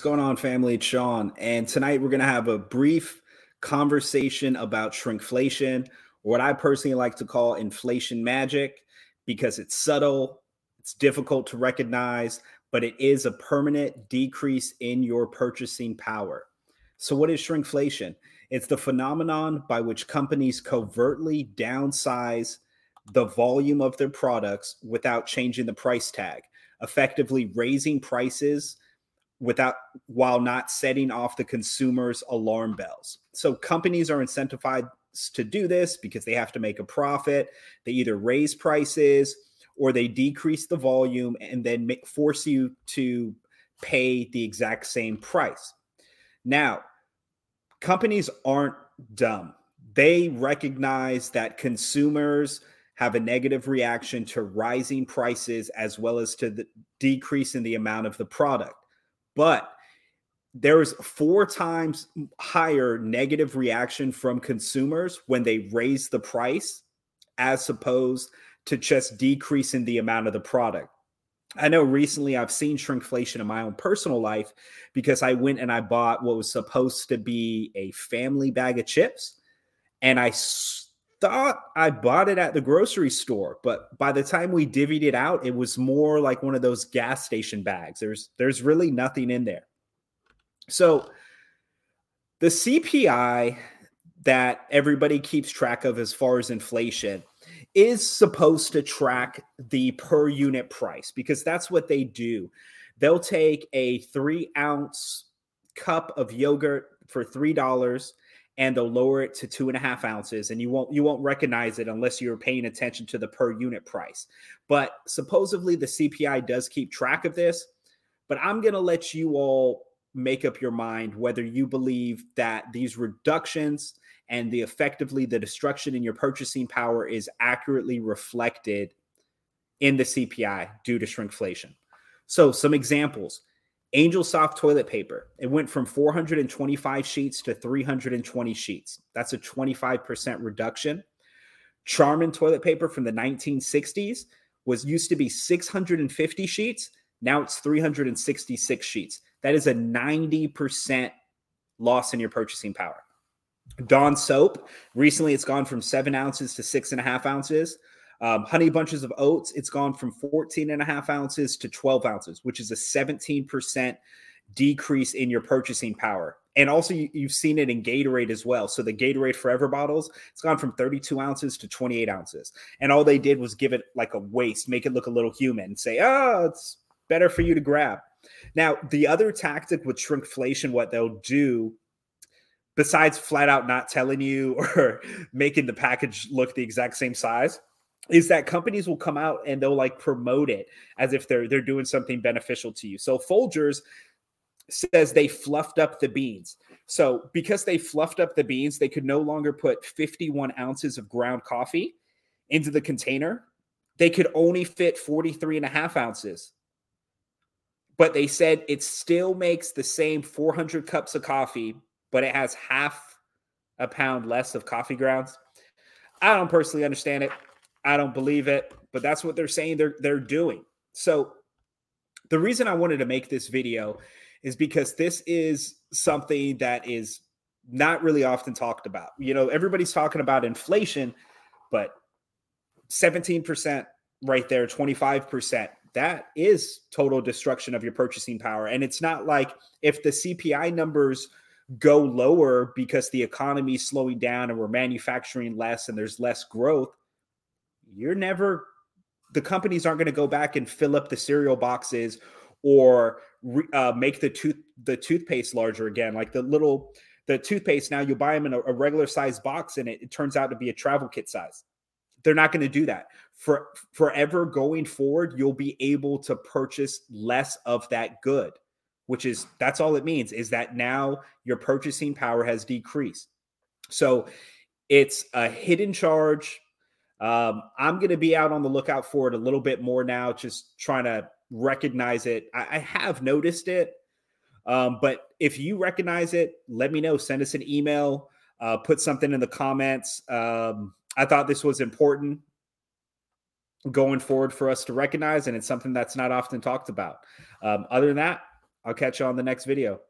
going on, family? It's Sean. And tonight we're going to have a brief conversation about shrinkflation, what I personally like to call inflation magic, because it's subtle, it's difficult to recognize, but it is a permanent decrease in your purchasing power. So, what is shrinkflation? It's the phenomenon by which companies covertly downsize the volume of their products without changing the price tag, effectively raising prices without while not setting off the consumer's alarm bells. So companies are incentivized to do this because they have to make a profit. They either raise prices or they decrease the volume and then make, force you to pay the exact same price. Now, companies aren't dumb. They recognize that consumers have a negative reaction to rising prices as well as to the decrease in the amount of the product. But there is four times higher negative reaction from consumers when they raise the price as opposed to just decreasing the amount of the product. I know recently I've seen shrinkflation in my own personal life because I went and I bought what was supposed to be a family bag of chips. And I thought I bought it at the grocery store, but by the time we divvied it out, it was more like one of those gas station bags. There's there's really nothing in there. So the CPI that everybody keeps track of as far as inflation is supposed to track the per unit price because that's what they do. They'll take a three ounce cup of yogurt for three dollars and they'll lower it to two and a half ounces and you won't you won't recognize it unless you're paying attention to the per unit price but supposedly the cpi does keep track of this but i'm going to let you all make up your mind whether you believe that these reductions and the effectively the destruction in your purchasing power is accurately reflected in the CPI due to shrinkflation. So, some examples Angel Soft toilet paper, it went from 425 sheets to 320 sheets. That's a 25% reduction. Charmin toilet paper from the 1960s was used to be 650 sheets. Now it's 366 sheets. That is a 90% loss in your purchasing power. Dawn soap. Recently, it's gone from seven ounces to six and a half ounces. Um, honey bunches of oats, it's gone from 14 and a half ounces to 12 ounces, which is a 17% decrease in your purchasing power. And also, you, have seen it in Gatorade as well. So, the Gatorade Forever bottles, it's gone from 32 ounces to 28 ounces. And all they did was give it like a waist, make it look a little human, and say, oh, it's better for you to grab. Now, the other tactic with shrinkflation, what they'll do besides flat out not telling you or making the package look the exact same size is that companies will come out and they'll like promote it as if they're they're doing something beneficial to you. So Folgers says they fluffed up the beans. So because they fluffed up the beans, they could no longer put 51 ounces of ground coffee into the container. They could only fit 43 and a half ounces. But they said it still makes the same 400 cups of coffee but it has half a pound less of coffee grounds. I don't personally understand it. I don't believe it, but that's what they're saying they're they're doing. So the reason I wanted to make this video is because this is something that is not really often talked about. You know, everybody's talking about inflation, but 17% right there, 25%, that is total destruction of your purchasing power. And it's not like if the CPI numbers go lower because the economy is slowing down and we're manufacturing less and there's less growth, you're never the companies aren't going to go back and fill up the cereal boxes or uh, make the tooth the toothpaste larger again like the little the toothpaste now you buy them in a, a regular size box and it, it turns out to be a travel kit size they're not going to do that for forever going forward you'll be able to purchase less of that good which is that's all it means is that now your purchasing power has decreased. So it's a hidden charge. Um, I'm going to be out on the lookout for it a little bit more now, just trying to recognize it. I, I have noticed it, um, but if you recognize it, let me know. Send us an email, uh, put something in the comments. Um, I thought this was important going forward for us to recognize, and it's something that's not often talked about. Um, other than that, I'll catch you on the next video.